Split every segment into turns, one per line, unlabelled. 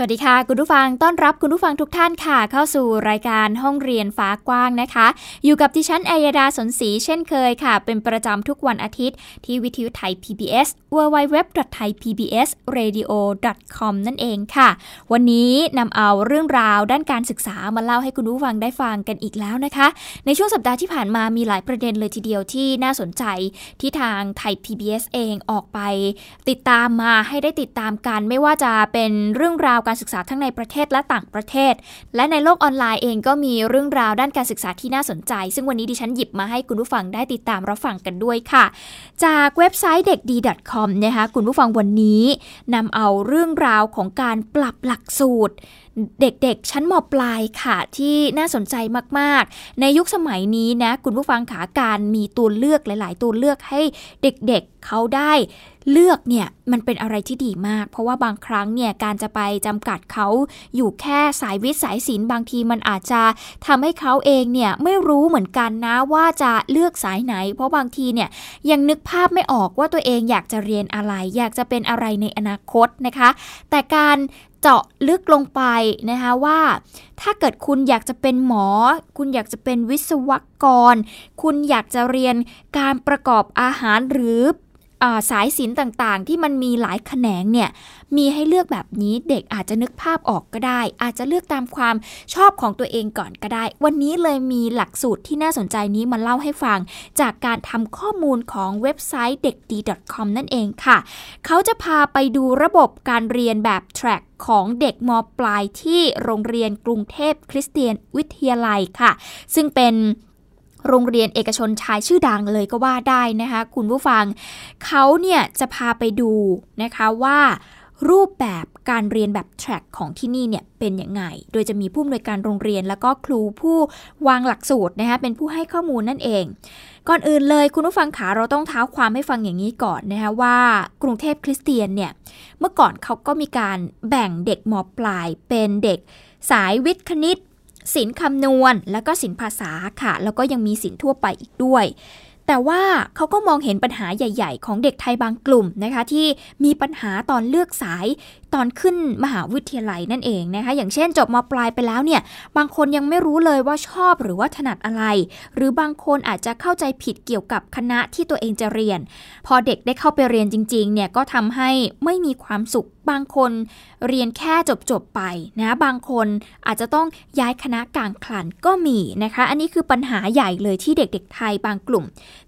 สวัสดีค่ะ คุณผู้ฟังต้อนรับคุณผู้ฟังทุกท่านค่ะ เข้าสู่รายการห้องเรียนฟ้ากว้างนะคะ อยู่กับดิฉันอัยดาสนศรีเช่นเคยค่ะ เป็นประจำทุกวันอาทิตย์ ที่วิทยุไทย PBS www.thaipbsradio.com นั่นเองค่ะ วันนี้นำเอาเรื่องราวด้านการศึกษามาเล่าให้คุณผู้ฟังได้ฟังกันอีกแล้วนะคะ ในช่วงสัปดาห์ที่ผ่านมามีหลายประเด็นเลยทีเดียวที่น่าสนใจที่ทางไทย PBS เองออกไป ติดตามมาให้ได้ติดตามกันไม่ว่าจะเป็นเรื่องราวการศึกษาทั้งในประเทศและต่างประเทศ และในโลกออนไลน์เองก็มีเรื่องราวด้านการศึกษาที่น่าสนใจ ซึ่งวันนี้ดิฉันหยิบมาให้คุณผู้ฟังได้ติดตามรับฟังกันด้วยค่ะ จากเว็บไซต์เด็กดี .com นะคะคุณผู้ฟังวันนี้นำเอาเรื่องราวของการปรับหลักสูตร เด็กๆ ชั้นมปลายค่ะที่น่าสนใจมากๆ ในยุคสมัยนี้นะคุณผู้ฟังขาการมีตัวเลือกหลาย ๆ ตัวเลือกให้เด็กๆเขาได้เลือกเนี่ยมันเป็นอะไรที่ดีมาก เพราะว่าบางครั้งเนี่ยการจะไปจำกัดเขาอยู่แค่สายวิทย์สายศิลป์บางทีมันอาจจะทำให้เขาเองเนี่ยไม่รู้เหมือนกันนะว่าจะเลือกสายไหน เพราะบางทีเนี่ยยังนึกภาพไม่ออกว่าตัวเองอยากจะเรียนอะไร อยากจะเป็นอะไรในอนาคตนะคะ แต่การ เจาะลึกลงไปนะคะว่า ถ้าเกิดคุณอยากจะเป็นหมอ คุณอยากจะเป็นวิศวกร คุณอยากจะเรียนการประกอบอาหารหรือ สายศิลป์ต่างๆ ที่มันมีหลายแขนงเนี่ยมีให้เลือกแบบนี้เด็กอาจจะนึกภาพออกก็ได้ อาจจะเลือกตามความชอบของตัวเองก่อนก็ได้ วันนี้เลยมีหลักสูตรที่น่าสนใจนี้มาเล่าให้ฟัง จากการทำข้อมูลของเว็บไซต์เด็กดี .com นั่นเองค่ะ เขาจะพาไปดูระบบการเรียนแบบ track ของเด็กมปลายที่โรงเรียนกรุงเทพคริสเตียนวิทยาลัยค่ะ ซึ่งเป็น โรงเรียนเอกชนชายชื่อดังเลยก็ว่าได้นะคะคุณผู้ฟัง เขาเนี่ยจะพาไปดูนะคะว่ารูปแบบการเรียนแบบแทร็กของที่นี่เนี่ยเป็นยังไง โดยจะมีผู้อำนวยการโรงเรียน แล้วก็ครูผู้วางหลักสูตรนะคะเป็นผู้ให้ข้อมูลนั่นเอง ก่อนอื่นเลยคุณผู้ฟังขาเราต้องเท้าความให้ฟังอย่างนี้ก่อนนะคะว่ากรุงเทพคริสเตียนเนี่ยเมื่อก่อนเขาก็มีการแบ่งเด็กมปลายเป็นเด็กสายวิทย์คณิต ศิลคำนวณ แล้วก็ศิลภาษาค่ะ แล้วก็ยังมีศิลทั่วไปอีกด้วย แต่ว่าเขาก็มองเห็นปัญหาใหญ่ ๆ ของเด็กไทยบางกลุ่มนะคะ ที่มีปัญหาตอนเลือกสายตอนขึ้นมหาวิทยาลัยนั่นเองนะคะอย่างเช่นจบมาปลายไปแล้วเนี่ยบางคนยังไม่รู้เลยว่าชอบหรือว่าถนัดอะไร หรือบางคนอาจจะเข้าใจผิดเกี่ยวกับคณะที่ตัวเองจะเรียน พอเด็กได้เข้าไปเรียนจริงๆเนี่ยก็ทำให้ไม่มีความสุขบางคนเรียนแค่จบๆไปนะบางคนอาจจะต้องย้ายคณะกลางคลันก็มีนะคะ อันนี้คือปัญหาใหญ่เลยที่เด็กๆไทยบางกลุ่ม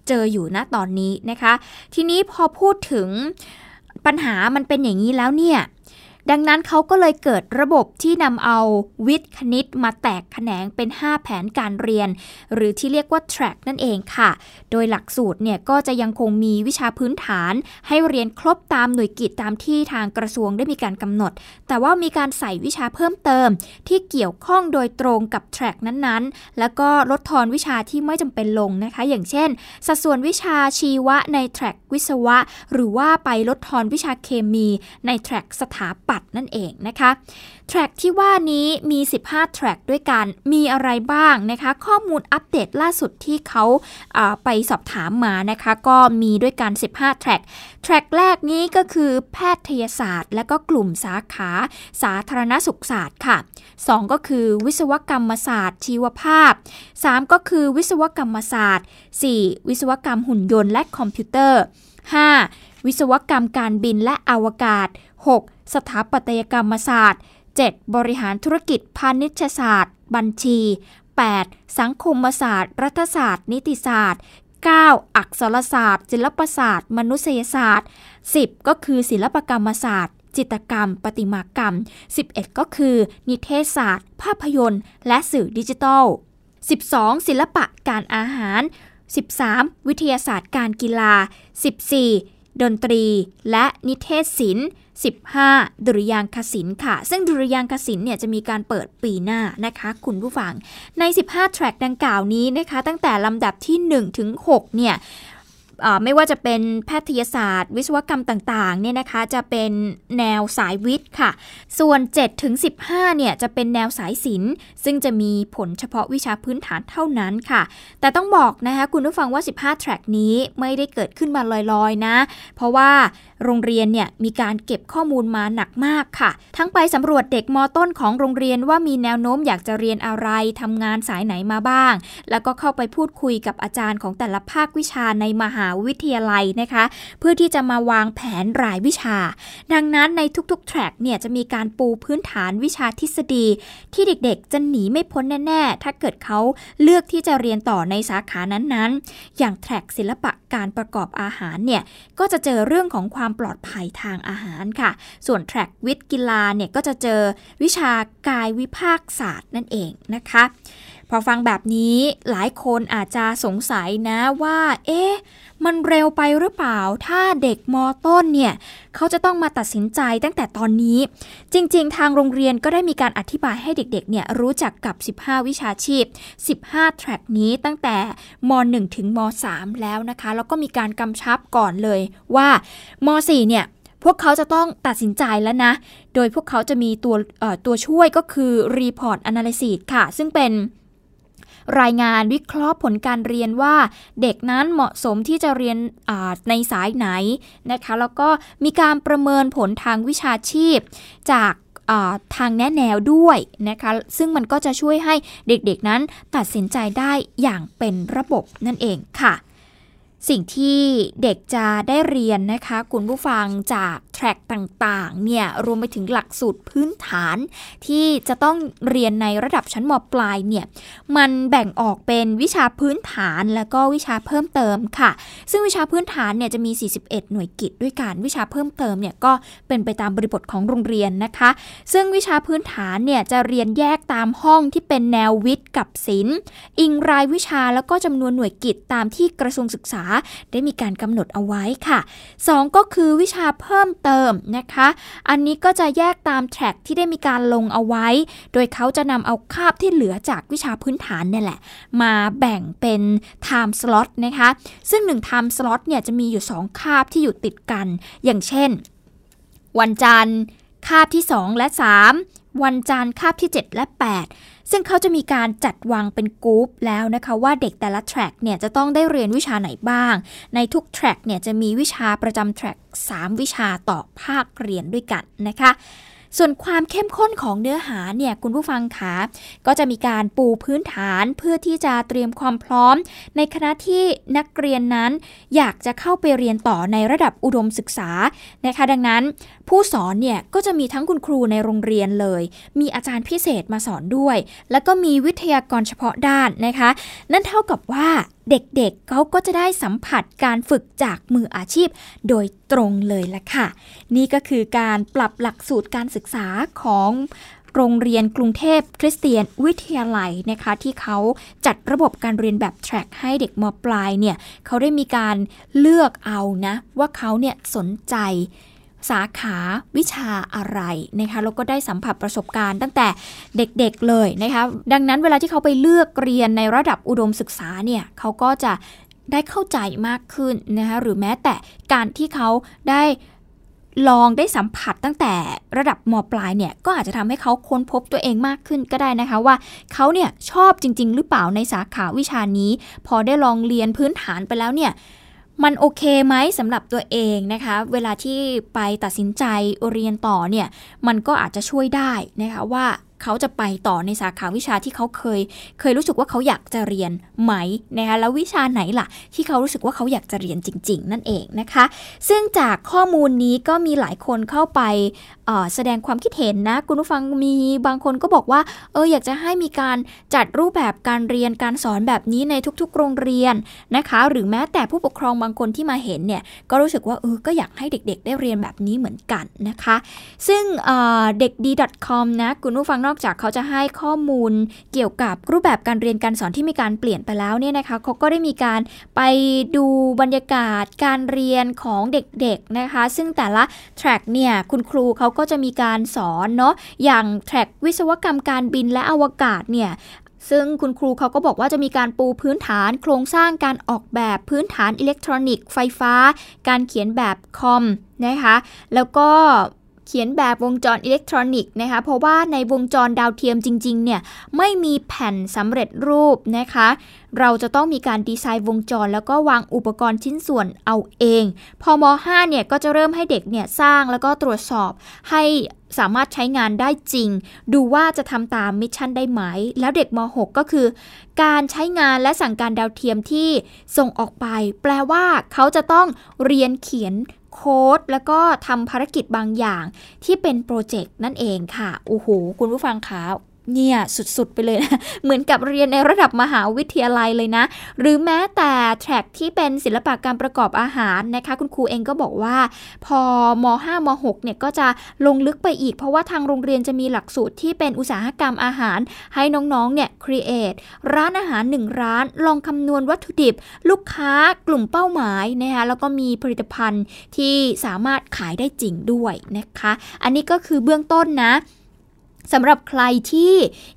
เจออยู่ณตอนนี้นะคะ ทีนี้พอพูดถึงปัญหามันเป็นอย่างนี้แล้วเนี่ย ดังนั้นเขาก็เลยเกิดระบบที่นำเอาวิทย์คณิตมาแตกแขนงเป็น 5 แผนการเรียน หรือที่เรียกว่า track นั่นเองค่ะ โดยหลักสูตรเนี่ยก็จะยังคงมีวิชาพื้นฐาน ให้เรียนครบตามหน่วยกิจตามที่ทางกระทรวงได้มีการกำหนด แต่ว่ามีการใส่วิชาเพิ่มเติม ที่เกี่ยวข้องโดยตรงกับ track นั้นๆ แล้วก็ลดทอนวิชาที่ไม่จำเป็นลงนะคะ อย่างเช่น สัดส่วนวิชาชีวะใน track วิศวะ หรือว่าไปลดทอนวิชาเคมีใน track สถาปัตย์นั่นเองนะคะแทร็กที่ว่านี้มี 15แทร็กด้วยกัน มีอะไรบ้างนะคะ ข้อมูลอัปเดตล่าสุดที่เขาไปสอบถามมานะคะ ก็มีด้วยกัน 15แทร็กแทร็กแรกนี้ก็คือแพทยศาสตร์ และก็กลุ่มสาขาสาธารณสุขศาสตร์ค่ะ 2 ก็คือวิศวกรรมศาสตร์ ชีวภาพ 3 ก็คือวิศวกรรมศาสตร์ 4. วิศวกรรมหุ่นยนต์และคอมพิวเตอร์ 5. วิศวกรรมการบินและอวกาศ 6. สถาปัตยกรรมศาสตร์ 7. บริหารธุรกิจพาณิชยศาสตร์ บัญชี 8. สังคมศาสตร์ รัฐศาสตร์ นิติศาสตร์ 9. อักษรศาสตร์ ศิลปศาสตร์ มนุษยศาสตร์ 10. ก็คือศิลปกรรมศาสตร์ จิตกรรม ประติมากรรม 11 ก็คือ นิเทศศาสตร์ ภาพยนตร์ และสื่อดิจิทัล 12. ศิลปะการอาหาร 13. วิทยาศาสตร์การกีฬา 14. ดนตรี และนิเทศศิลป์ 15 ดุริยางคศิลป์ค่ะ ซึ่งดุริยางคศิลป์เนี่ยจะมีการเปิดปีหน้านะคะ คุณผู้ฟัง ใน 15 แทร็กดังกล่าวนี้นะคะ ตั้งแต่ลำดับที่ 1 ถึง 6 เนี่ย ไม่ว่าจะเป็นแพทยศาสตร์ วิศวกรรมต่างๆเนี่ยนะคะจะเป็นแนวสายวิทย์ค่ะ ส่วน 7 ถึง 15เนี่ยจะเป็นแนวสายศิลป์ ซึ่งจะมีผลเฉพาะวิชาพื้นฐานเท่านั้นค่ะ แต่ต้องบอกนะคะคุณผู้ฟังว่า 15 แทร็กนี้ไม่ได้เกิดขึ้นมาลอยๆนะ เพราะว่า โรงเรียนเนี่ยมีการเก็บข้อมูลมาหนักมากค่ะ ทั้งไปสำรวจเด็กมต้นของโรงเรียนว่ามีแนวโน้มอยากจะเรียนอะไรทำงานสายไหนมาบ้าง แล้วก็เข้าไปพูดคุยกับอาจารย์ของแต่ละภาควิชาในมหาวิทยาลัยนะคะ เพื่อที่จะมาวางแผนรายวิชา ดังนั้นในทุกๆแทร็กเนี่ยจะมีการปูพื้นฐานวิชาทฤษฎี ที่เด็กๆ จะหนีไม่พ้นแน่ๆ ถ้าเกิดเขาเลือกที่จะเรียนต่อในสาขานั้นๆ อย่างแทร็กศิลปะการประกอบอาหารเนี่ยก็จะเจอเรื่องของความความปลอดภัยทางอาหารค่ะ ส่วนแทร็กวิทย์กีฬาเนี่ยก็จะเจอวิชากายวิภาคศาสตร์นั่นเองนะคะ พอฟังแบบนี้หลายคนอาจจะสงสัยนะว่า เอ๊ะ มันเร็วไปหรือเปล่า ถ้าเด็กมต้นเนี่ย เขาจะต้องมาตัดสินใจตั้งแต่ตอนนี้ จริง ๆ ทางโรงเรียนก็ได้มีการอธิบายให้เด็ก ๆ เนี่ย รู้จักกับ 15 วิชาชีพ 15 แทร็กนี้ตั้งแต่ม .1 ถึงม .3 แล้วนะคะ แล้วก็มีการกำชับก่อนเลยว่าม .4 เนี่ยพวกเขาจะต้องตัดสินใจแล้วนะ โดยพวกเขาจะมีตัวตัวช่วยก็คือ Report Analysis ค่ะ ซึ่งเป็น รายงานวิเคราะห์ผลการเรียนว่า เด็กนั้นเหมาะสมที่จะเรียนในสายไหนนะคะ แล้วก็มีการประเมินผลทางวิชาชีพจากทางแนะแนวด้วยนะคะ ซึ่งมันก็จะช่วยให้เด็กๆนั้นตัดสินใจได้อย่างเป็นระบบนั่นเองค่ะ สิ่งที่เด็กจะได้เรียนนะคะ คุณผู้ฟังจากแทร็กต่างๆ เนี่ย รวมไปถึงหลักสูตรพื้นฐาน ที่จะต้องเรียนในระดับชั้นมปลายเนี่ย มันแบ่งออกเป็นวิชาพื้นฐานแล้วก็วิชาเพิ่มเติมค่ะ ซึ่งวิชาพื้นฐานเนี่ยจะมี 41 หน่วยกิจด้วยกัน วิชาเพิ่มเติมเนี่ยก็เป็นไปตามบริบทของโรงเรียนนะคะ ซึ่งวิชาพื้นฐานเนี่ยจะเรียนแยกตามห้องที่เป็นแนววิทย์กับศิลป์ อิงรายวิชาแล้วก็จำนวนหน่วยกิจตามที่กระทรวงศึกษาได้มีการกำหนดเอาไว้ค่ะ 2 ก็คือวิชาเพิ่มเติมนะคะ อันนี้ก็จะแยกตามแทร็กที่ได้มีการลงเอาไว้ โดยเขาจะนำเอาคาบที่เหลือจากวิชาพื้นฐานเนี่ยแหละ มาแบ่งเป็น time slot นะคะ ซึ่ง1 time slot เนี่ยจะมีอยู่ 2 คาบที่อยู่ติดกัน อย่างเช่น วันจันทร์คาบที่ 2 และ 3 วันจันทร์คาบที่ 7 และ 8 ซึ่งเขาจะมีการจัดวางเป็นกรุ๊ปแล้วนะคะว่าเด็กแต่ละแทร็กเนี่ยจะต้องได้เรียนวิชาไหนบ้าง ในทุกแทร็กเนี่ยจะมีวิชาประจำแทร็ก3 วิชาต่อภาคเรียนด้วยกันนะคะ ส่วนความเข้มข้นของเนื้อหาเนี่ยคุณผู้ฟังคะก็จะมีการปูพื้นฐานเพื่อที่จะเตรียมความพร้อม ในคณะที่นักเรียนนั้น อยากจะเข้าไปเรียนต่อในระดับอุดมศึกษานะคะดังนั้น ผู้สอนเนี่ยก็จะมีทั้งคุณครูในโรงเรียนเลย มีอาจารย์พิเศษมาสอนด้วย แล้วก็มีวิทยากรเฉพาะด้านนะคะ นั่นเท่ากับว่า เด็กๆเขาก็จะได้สัมผัสการฝึกจากมืออาชีพ โดยตรงเลยละค่ะ นี่ก็คือการปรับหลักสูตรการศึกษาของโรงเรียนกรุงเทพคริสเตียนวิทยาลัยนะคะที่เขาจัดระบบการเรียนแบบแทร็กให้เด็กมปลายเนี่ยเขาได้มีการเลือกเอานะว่าเขาเนี่ยสนใจ สาขาวิชาอะไรนะคะแล้วก็ได้สัมผัสประสบการณ์ตั้งแต่เด็กๆเลยนะคะดังนั้นเวลาที่เขาไปเลือกเรียนในระดับอุดมศึกษาเนี่ยเขาก็จะได้เข้าใจมากขึ้นนะคะหรือแม้แต่การที่เขาได้ลองได้สัมผัสตั้งแต่ระดับมปลายเนี่ยก็อาจจะทำให้เขาค้นพบตัวเองมากขึ้นก็ได้นะคะว่าเขาเนี่ยชอบจริง ๆ หรือเปล่าในสาขาวิชานี้ พอได้ลองเรียนพื้นฐานไปแล้วเนี่ย มันโอเคไหมสำหรับตัวเองนะคะ เวลาที่ไปตัดสินใจเรียนต่อเนี่ย มันก็อาจจะช่วยได้นะคะว่า เขาจะไปต่อในสาขาวิชาที่เขาเคย เคยรู้สึกว่าเขาอยากจะเรียนไหมนะคะแล้ววิชาไหนล่ะ ที่เขารู้สึกว่าเขาอยากจะเรียนจริง ๆ นั่นเองนะคะ ซึ่งจากข้อมูลนี้ก็มีหลายคนเข้าไปแสดงความคิดเห็นนะ คุณผู้ฟังมีบางคนก็บอกว่าเอออยากจะให้มีการจัดรูปแบบการเรียนการสอนแบบนี้ในทุกๆ โรงเรียนนะคะ หรือแม้แต่ผู้ปกครองบางคนที่มาเห็นเนี่ยก็รู้สึกว่าเออก็อยากให้เด็ก ๆ ได้เรียนแบบนี้เหมือนกันนะคะ ซึ่งเด็กดี .com นะคุณผู้ฟังนอกจากเขาจะให้ข้อมูลเกี่ยวกับรูปแบบการเรียนการสอนที่มีการเปลี่ยนไปแล้วเนี่ยนะคะเขาก็ได้มีการไปดูบรรยากาศการเรียนของเด็กๆนะคะ ซึ่งแต่ละ track เนี่ยคุณครูเขาก็จะมีการสอนเนาะอย่าง track วิศวกรรมการบินและอวกาศเนี่ยซึ่งคุณครูเขาก็บอกว่าจะมีการปูพื้นฐานโครงสร้างการออกแบบพื้นฐานอิเล็กทรอนิกส์ไฟฟ้า การเเขียนแบบคอมนะคะ แล้วก็ ขียนแบบวงจรอิเล็กทรอนิกส์นะคะเพราะว่าในวงจรดาวเทียมจริงๆเนี่ยไม่มีแผ่นสำเร็จรูปนะคะ เราจะต้องมีการดีไซน์วงจร แล้วก็วางอุปกรณ์ชิ้นส่วนเอาเอง พอม .5 เนี่ยก็จะเริ่มให้เด็กเนี่ยสร้างแล้วก็ตรวจสอบให้สามารถใช้งานได้จริง ดูว่าจะทำตาม mission ได้ไหม แล้วเด็กม .6 ก็คือ การใช้งานและสั่งการดาวเทียมที่ส่งออกไป แปลว่าเขาจะต้องเรียนเขียน โค้ดแล้วก็ทำภารกิจบางอย่างที่เป็นโปรเจกต์นั่นเองค่ะ โอ้โห คุณผู้ฟังคะ เนี่ยสุดๆไปเลยนะ เหมือนกับเรียนในระดับมหาวิทยาลัยเลยนะ หรือแม้แต่แทร็กที่เป็นศิลปะการประกอบอาหารนะคะ คุณครูเองก็บอกว่า พอม5ม6เนี่ยก็จะลงลึกไปอีก เพราะว่าทางโรงเรียนจะมีหลักสูตรที่เป็นอุตสาหกรรมอาหาร ให้น้องๆเนี่ยครีเอทร้านอาหารหนึ่งร้าน ลองคำนวณวัตถุดิบ ลูกค้ากลุ่มเป้าหมายนะคะแล้วก็มีผลิตภัณฑ์ที่สามารถขายได้จริงด้วยนะคะ อันนี้ก็คือเบื้องต้นนะ สำหรับใครที่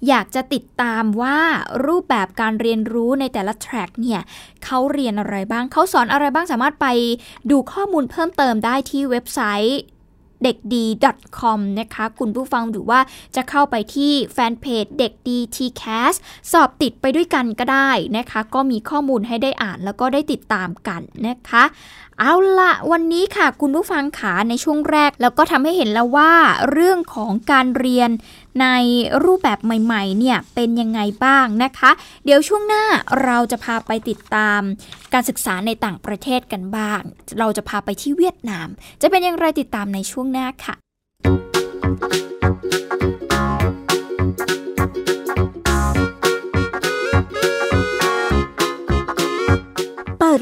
อยากจะติดตามว่ารูปแบบการเรียนรู้ในแต่ละแทร็กเนี่ยเขาเรียนอะไรบ้างเขาสอนอะไรบ้างสามารถไปดูข้อมูลเพิ่มเติมได้ที่เว็บไซต์เด็กดี .com นะคะ คุณผู้ฟังหรือว่าจะเข้าไปที่แฟนเพจเด็กดี TCAS สอบติดไปด้วยกันก็ได้นะคะ ก็มีข้อมูลให้ได้อ่านแล้วก็ได้ติดตามกันนะคะเอาละวันนี้ค่ะคุณผู้ฟังขาในช่วงแรก แล้วก็ทำให้เห็นแล้วว่าเรื่องของการเรียนในรูปแบบใหม่ๆเนี่ยเป็นยังไงบ้างนะคะ เดี๋ยวช่วงหน้าเราจะพาไปติดตาม การศึกษาในต่างประเทศกันบ้าง เราจะพาไปที่เวียดนาม จะเป็นอย่างไรติดตามในช่วงหน้าค่ะ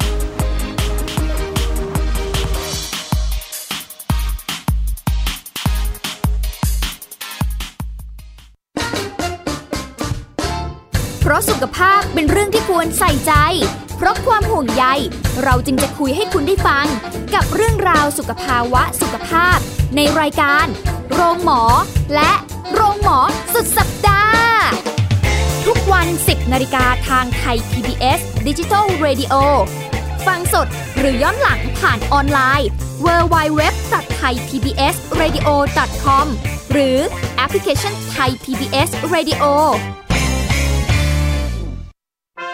ราะสุขภาพเป็นเรื่องที่ควรใส่ใจ เพราะความห่วงใย เราจึงจะคุยให้คุณได้ฟัง กับเรื่องราวสุขภาวะสุขภาพ ในรายการ โรงหมอ และโรงหมอสุดสัปดาห์ ทุกวัน 10นาฬิกาทางไทย PBS Digital Radio ฟังสดหรือย้อนหลังผ่านออนไลน์ www.thaipbsradio.com หรือแอปพลิเคชัน Thai PBS Radio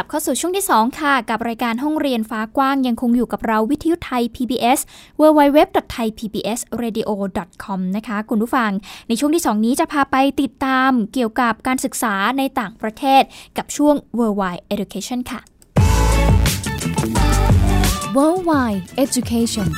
ลับเข้าสู่ช่วงที่ 2 ค่ะ กับรายการห้องเรียนฟ้ากว้างยังคงอยู่กับเราวิทยุไทย PBS www.thaipbsradio.com นะคะคุณผู้ฟัง ในช่วงที่ 2 นี้จะพาไปติดตามเกี่ยวกับการศึกษาในต่างประเทศ กับช่วง Worldwide Education ค่ะ
Worldwide Education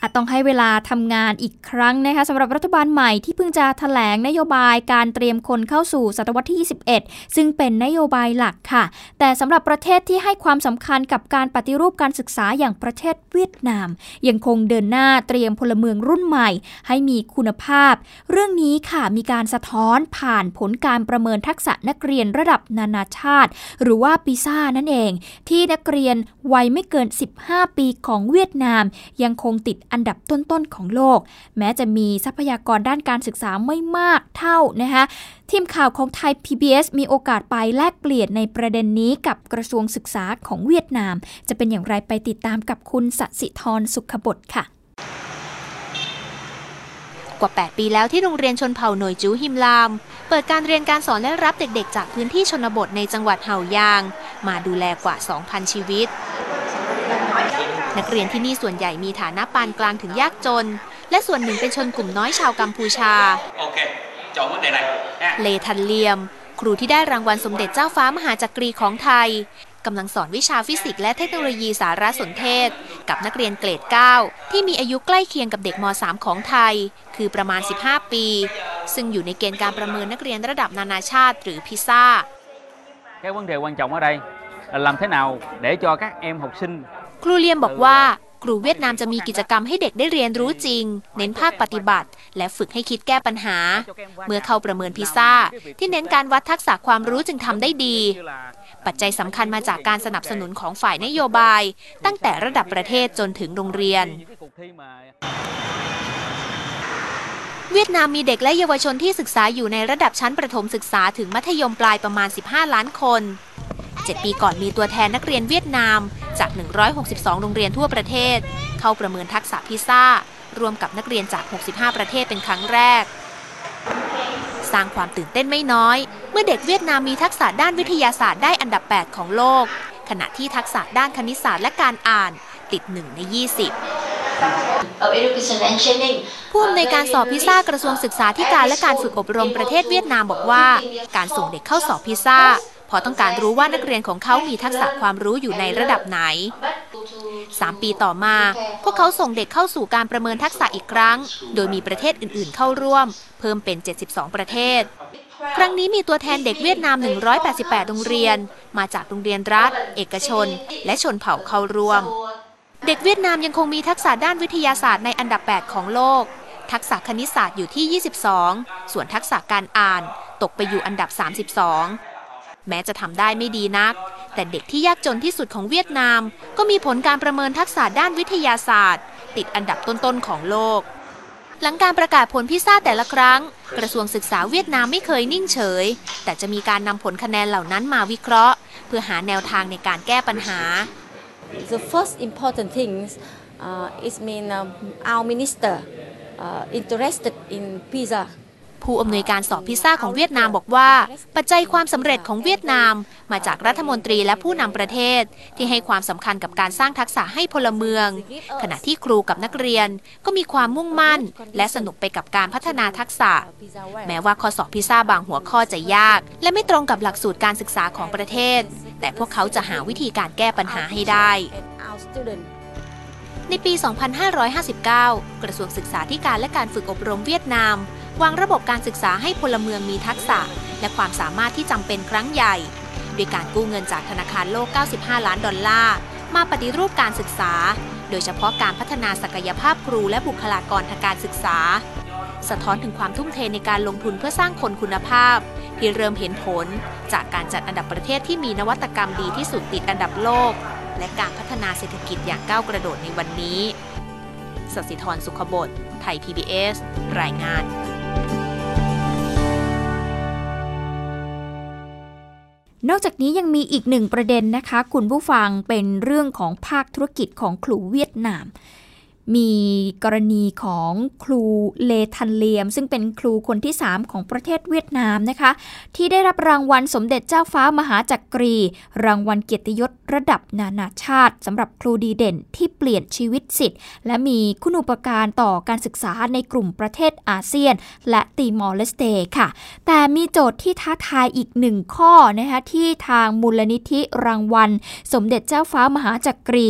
อาจต้องให้เวลาทำงานอีกครั้งนะคะสำหรับรัฐบาลใหม่ที่เพิ่งจะถแถลงนโยบายการเตรียมคนเข้าสู่ศตวรรษที่ 21 ซึ่งเป็นนโยบายหลักค่ะ แต่สำหรับประเทศที่ให้ความสำคัญกับการปฏิรูปการศึกษาอย่างประเทศเวียดนาม ยังคงเดินหน้าเตรียมพลเมืองรุ่นใหม่ ให้มีคุณภาพ เรื่องนี้ค่ะมีการสะท้อนผ่านผลการประเมินทักษะนักเรียนระดับนานาชาติ หรือว่าปิซ่านั่นเอง ที่นักเรียนวัยไม่เกิน 15 ปีของเวียดนาม ยังคงติดอันดับต้นๆของโลก แม้จะมีทรัพยากรด้านการศึกษาไม่มากเท่านะคะทีมข่าวของไทย PBS มีโอกาสไปแลกเปลี่ยนในประเด็นนี้กับกระทรวงศึกษาของเวียดนาม จะเป็นอย่างไรไปติดตามกับคุณสสิธรสุขบดค่ะ
กว่า 8 ปีแล้วที่โรงเรียนชนเผ่าหน่วยจูฮิมลาม เปิดการเรียนการสอนและรับเด็กๆ จากพื้นที่ชนบทในจังหวัดเหายาง มาดูแลกว่า 2,000 ชีวิต นักเรียนที่นี่ส่วนใหญ่มีฐานะปานกลางถึงยากจน และส่วนหนึ่งเป็นชนกลุ่มน้อยชาวกัมพูชา
Ok, chọn vấn đề này. nha.
เลทันเลียม ครูที่ได้รางวัลสมเด็จเจ้าฟ้ามหาจักรีของไทยกำลังสอนวิชาฟิสิกส์และเทคโนโลยีสารสนเทศ กับนักเรียนเกรด 9 ที่มีอายุใกล้เคียงกับเด็กม .3 ของไทย คือประมาณ 15 ปี ซึ่งอยู่ในเกณฑ์การประเมินนักเรียนระดับนานาชาติ หรือพิซ่า
Cái vấn đề quan trọng ở đây là làm thế nào để cho các em học sinh
ครูเลียมบอกว่า ครูเวียดนามจะมีกิจกรรมให้เด็กได้เรียนรู้จริง เน้นภาคปฏิบัติ และฝึกให้คิดแก้ปัญหา เมื่อเข้าประเมินพิซซ่า ที่เน้นการวัดทักษะความรู้จึงทำได้ดี ปัจจัยสำคัญมาจากการสนับสนุนของฝ่ายนโยบาย ตั้งแต่ระดับประเทศจนถึงโรงเรียนเวียดนามมีเด็กและเยาวชนที่ศึกษาอยู่ในระดับชั้นประถมศึกษาถึงมัธยมปลายประมาณ 15 ล้านคน 7 ปีก่อนมีตัวแทนนักเรียนเวียดนาม จาก 162 โรงเรียนทั่วประเทศ เข้าประเมินทักษะพิซซ่ารวมกับนักเรียนจาก 65 ประเทศเป็นครั้งแรก สร้างความตื่นเต้นไม่น้อย เมื่อเด็กเวียดนามมีทักษะด้านวิทยาศาสตร์ได้อันดับ 8 ของโลก ขณะที่ทักษะด้านคณิตศาสตร์และการอ่านติด 1 ใน 20
of Education and Training
ผู้อำนวยการสอบพิซซ่ากระทรวงศึกษาธิการและการฝึกอบรมประเทศเวียดนามบอกว่า การส่งเด็กเข้าสอบพิซซ่าเพราะต้องการรู้ว่านักเรียนของเขามีทักษะความรู้อยู่ในระดับไหน 3 ปีต่อมา พวกเขาส่งเด็กเข้าสู่การประเมินทักษะอีกครั้ง โดยมีประเทศอื่นๆ เข้าร่วม เพิ่มเป็น 72 ประเทศ ครั้งนี้มีตัวแทนเด็กเวียดนาม 188 โรงเรียน มาจากโรงเรียนรัฐ เอกชน และชนเผ่าเข้าร่วม เด็กเวียดนามยังคงมีทักษะด้านวิทยาศาสตร์ในอันดับ 8 ของโลก ทักษะคณิตศาสตร์อยู่ที่ 22 ส่วนทักษะการอ่าน ตกไปอยู่อันดับ 32 แม้จะทำได้ไม่ดีนัก แต่เด็กที่ยากจนที่สุดของเวียดนาม ก็มีผลการประเมินทักษะด้านวิทยาศาสตร์ ติดอันดับต้นๆของโลก หลังการประกาศผลพิซซ่าแต่ละครั้ง กระทรวงศึกษาเวียดนามไม่เคยนิ่งเฉย แต่จะมีการนำผลคะแนนเหล่านั้นมาวิเคราะห์ เพื่อหาแนวทางในการแก้ปัญหา
the first important things uh, is mean um, our minister uh, interested in PISA
ผู้อำนวยการสอบพิซซ่าของเวียดนามบอกว่า ปัจจัยความสำเร็จของเวียดนาม มาจากรัฐมนตรีและผู้นำประเทศ ที่ให้ความสำคัญกับการสร้างทักษะให้พลเมือง ขณะที่ครูกับนักเรียนก็มีความมุ่งมั่น และสนุกไปกับการพัฒนาทักษะ แม้ว่าข้อสอบพิซซ่าบางหัวข้อจะยาก และไม่ตรงกับหลักสูตรการศึกษาของประเทศ แต่พวกเขาจะหาวิธีการแก้ปัญหาให้ได้ในปี 2559 กระทรวงศึกษาธิการและการฝึกอบรมเวียดนาม วางระบบการศึกษาให้พลเมืองมีทักษะ และความสามารถที่จำเป็นครั้งใหญ่ด้วยการกู้เงินจากธนาคารโลก 95 ล้านดอลลาร์ มาปฏิรูปการศึกษา โดยเฉพาะการพัฒนาศักยภาพครูและบุคลากรทางการศึกษา สะท้อนถึงความทุ่มเทในการลงทุนเพื่อสร้างคนคุณภาพ ที่เริ่มเห็นผล จากการจัดอันดับประเทศที่มีนวัตกรรมดีที่สุดติดอันดับโลก และการพัฒนาเศรษฐกิจอย่างก้าวกระโดดในวันนี้สสิธรสุขบดไทย PBS รายงาน
นอกจากนี้ยังมีอีกหนึ่งประเด็นนะคะ คุณผู้ฟังเป็นเรื่องของภาคธุรกิจของขลุ่เวียดนาม มีกรณีของครูเลทันเลียม ซึ่งเป็นครูคนที่ 3 ของประเทศเวียดนามนะคะ ที่ได้รับรางวัลสมเด็จเจ้าฟ้ามหาจักรี รางวัลเกียรติยศระดับนานาชาติสำหรับครูดีเด่นที่เปลี่ยนชีวิตสิทธิ์ และมีคุณอุปการต่อการศึกษาในกลุ่มประเทศอาเซียน และตีมอร์เลสเตค่ะ แต่มีโจทย์ที่ท้าทายอีกหนึ่งข้อนะคะที่ทางมูลนิธิรางวัล สมเด็จเจ้าฟ้ามหาจักรี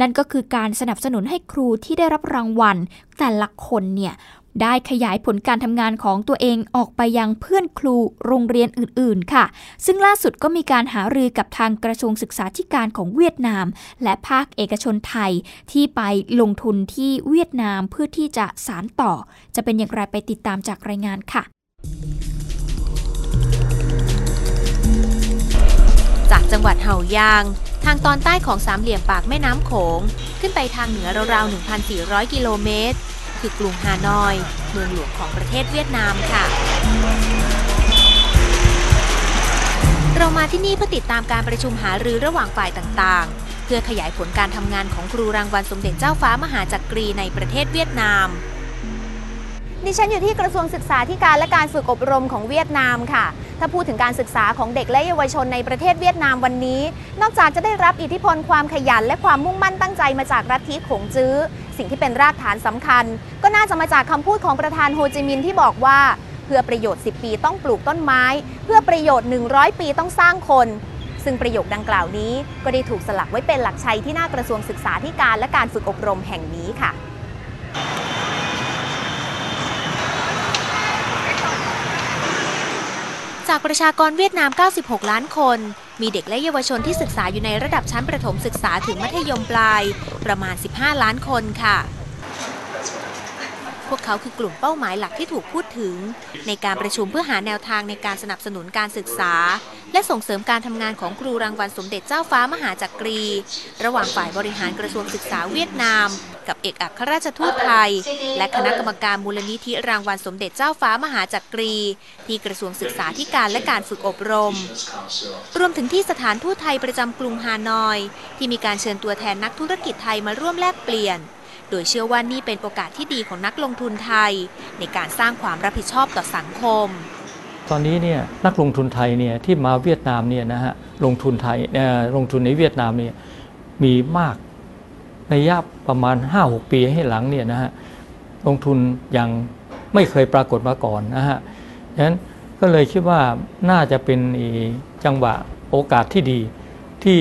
นั่นก็คือการสนับสนุนให้ครูที่ได้รับรางวัล แต่ละคนเนี่ยได้ขยายผลการทำงานของตัวเองออกไปยังเพื่อนครูโรงเรียนอื่นๆ ค่ะ ซึ่งล่าสุดก็มีการหารือกับทางกระทรวงศึกษาธิการของเวียดนาม และภาคเอกชนไทยที่ไปลงทุนที่เวียดนามเพื่อที่จะสารต่อ จะเป็นอย่างไรไปติดตามจากรายงานค่ะ
จากจังหวัดเห่ายาง ทางตอนใต้ของสามเหลี่ยมปากแม่น้ำโขง ขึ้นไปทางเหนือราวๆ 1,400 กิโลเมตร คือกรุงฮานอย เมืองหลวงของประเทศเวียดนามค่ะ เรามาที่นี่เพื่อติดตามการประชุมหารือระหว่างฝ่ายต่างๆ เพื่อขยายผลการทำงานของครูรางวัลสมเด็จเจ้าฟ้ามหาจักรีในประเทศเวียดนาม
ดิฉันอยู่ที่กระทรวงศึกษาธิการและการฝึกอบรมของเวียดนามค่ะ ถ้าพูดถึงการศึกษาของเด็กและเยาวชนในประเทศเวียดนามวันนี้ นอกจากจะได้รับอิทธิพลความขยัน และความมุ่งมั่นตั้งใจมาจากรัฐทิขงจื้อ สิ่งที่เป็นรากฐานสำคัญ ก็น่าจะมาจากคำพูดของประธานโฮจิมินห์ที่บอกว่า เพื่อประโยชน์ 10 ปีต้องปลูกต้นไม้ เพื่อประโยชน์ 100 ปีต้องสร้างคน ซึ่งประโยคดังกล่าวนี้ ก็ได้ถูกสลักไว้เป็นหลักชัยที่หน้ากระทรวงศึกษาธิการและการฝึกอบรมแห่งนี้ค่ะ
จากประชากรเวียดนาม 96 ล้านคน มีเด็กและเยาวชนที่ศึกษาอยู่ในระดับชั้นประถมศึกษาถึงมัธยมปลาย ประมาณ 15 ล้านคนค่ะ พวกเขาคือกลุ่มเป้าหมายหลักที่ถูกพูดถึง ในการประชุมเพื่อหาแนวทางในการสนับสนุนการศึกษา และส่งเสริมการทำงานของครูรางวัลสมเด็จเจ้าฟ้ามหาจักรี ระหว่างฝ่ายบริหารกระทรวงศึกษาเวียดนาม กับเอกอัครราชทูตไทย และคณะกรรมการมูลนิธิรางวัลสมเด็จเจ้าฟ้ามหาจักรี ที่กระทรวงศึกษาธิการและการฝึกอบรม รวมถึงที่สถานทูตไทยประจำกรุงฮานอย ที่มีการเชิญตัวแทนนักธุรกิจไทยมาร่วมแลกเปลี่ยน โดยเชื่อว่านี่เป็นโอกาสที่ดีของนักลงทุนไทย ในการสร้างความรับผิดชอบต่อสังคม
ตอนนี้เนี่ยนักลงทุนไทยเนี่ยที่มาเวียดนามเนี่ยนะฮะลงทุนไทยลงทุนในเวียดนามเนี่ยมีมากในยะประมาณ 5-6 ปีให้หลังเนี่ยนะฮะลงทุนอย่างไม่เคยปรากฏมาก่อนนะฮะฉะนั้นก็เลยคิดว่าน่าจะเป็นจังหวะโอกาสที่ดีที่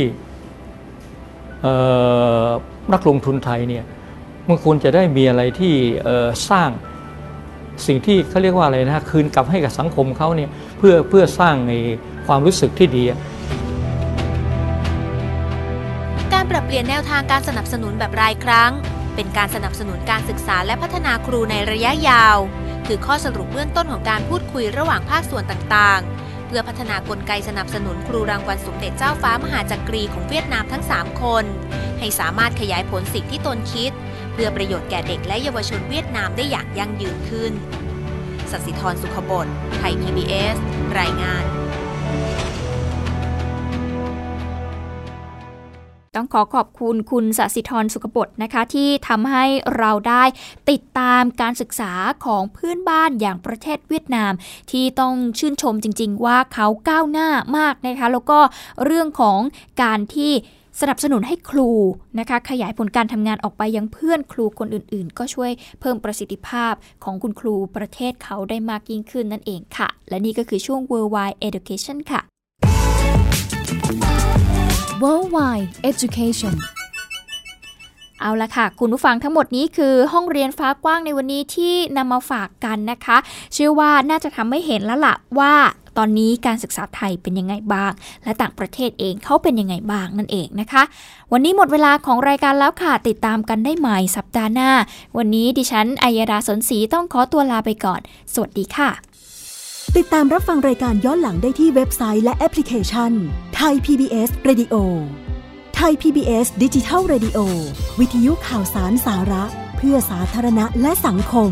นักลงทุนไทยเนี่ย มันควรจะได้มีอะไรที่สร้างสิ่งที่เขาเรียกว่าอะไรนะคืนกลับให้กับสังคมเขาเนี่ยเพื่อเพื่อสร้างในความรู้สึกที่ดี
การปรับเปลี่ยนแนวทางการสนับสนุนแบบรายครั้ง เป็นการสนับสนุนการศึกษาและพัฒนาครูในระยะยาว คือข้อสรุปเบื้องต้นของการพูดคุยระหว่างภาคส่วนต่างๆ เพื่อพัฒนากลไกสนับสนุนครูรางวัลสมเด็จเจ้าฟ้ามหาจักรีของเวียดนามทั้ง 3 คน ให้สามารถขยายผลสิ่งที่ตนคิด เพื่อประโยชน์แก่เด็กและเยาวชนเวียดนามได้อย่างยั่งยืนขึ้นสัสิธรสุขบดไทย PBS รายงาน
ต้องขอขอบคุณคุณสสิธรสุขบดนะคะ ที่ทำให้เราได้ติดตามการศึกษาของเพื่อนบ้านอย่างประเทศเวียดนาม ที่ต้องชื่นชมจริง ๆ ว่าเขาก้าวหน้ามากนะคะ แล้วก็เรื่องของการที่ สนับสนุนให้ครูนะคะขยายผลการทำงานออกไปยังเพื่อนครูคนอื่นๆ ก็ช่วยเพิ่มประสิทธิภาพของคุณครูประเทศเขาได้มากยิ่งขึ้นนั่นเองค่ะ และนี่ก็คือช่วง Worldwide Education ค่ะ
Worldwide Education
เอาละค่ะ คุณผู้ฟังทั้งหมดนี้คือห้องเรียนฟ้ากว้างในวันนี้ที่นำมาฝากกันนะคะ เชื่อว่าน่าจะทำให้เห็นแล้วละว่า ตอนนี้การศึกษาไทยเป็นยังไงบ้าง และต่างประเทศเองเขาเป็นยังไงบ้างนั่นเองนะคะ วันนี้หมดเวลาของรายการแล้วค่ะ ติดตามกันได้ใหม่สัปดาห์หน้า วันนี้ดิฉันอัยดาสนศรีต้องขอตัวลาไปก่อน สวัสดีค่ะ
ติดตามรับฟังรายการย้อนหลังได้ที่เว็บไซต์และแอปพลิเคชันไทย PBS Radio ไทย PBS ดิจิทัล Radio วิทยุข่าวสารสาระ เพื่อสาธารณะและสังคม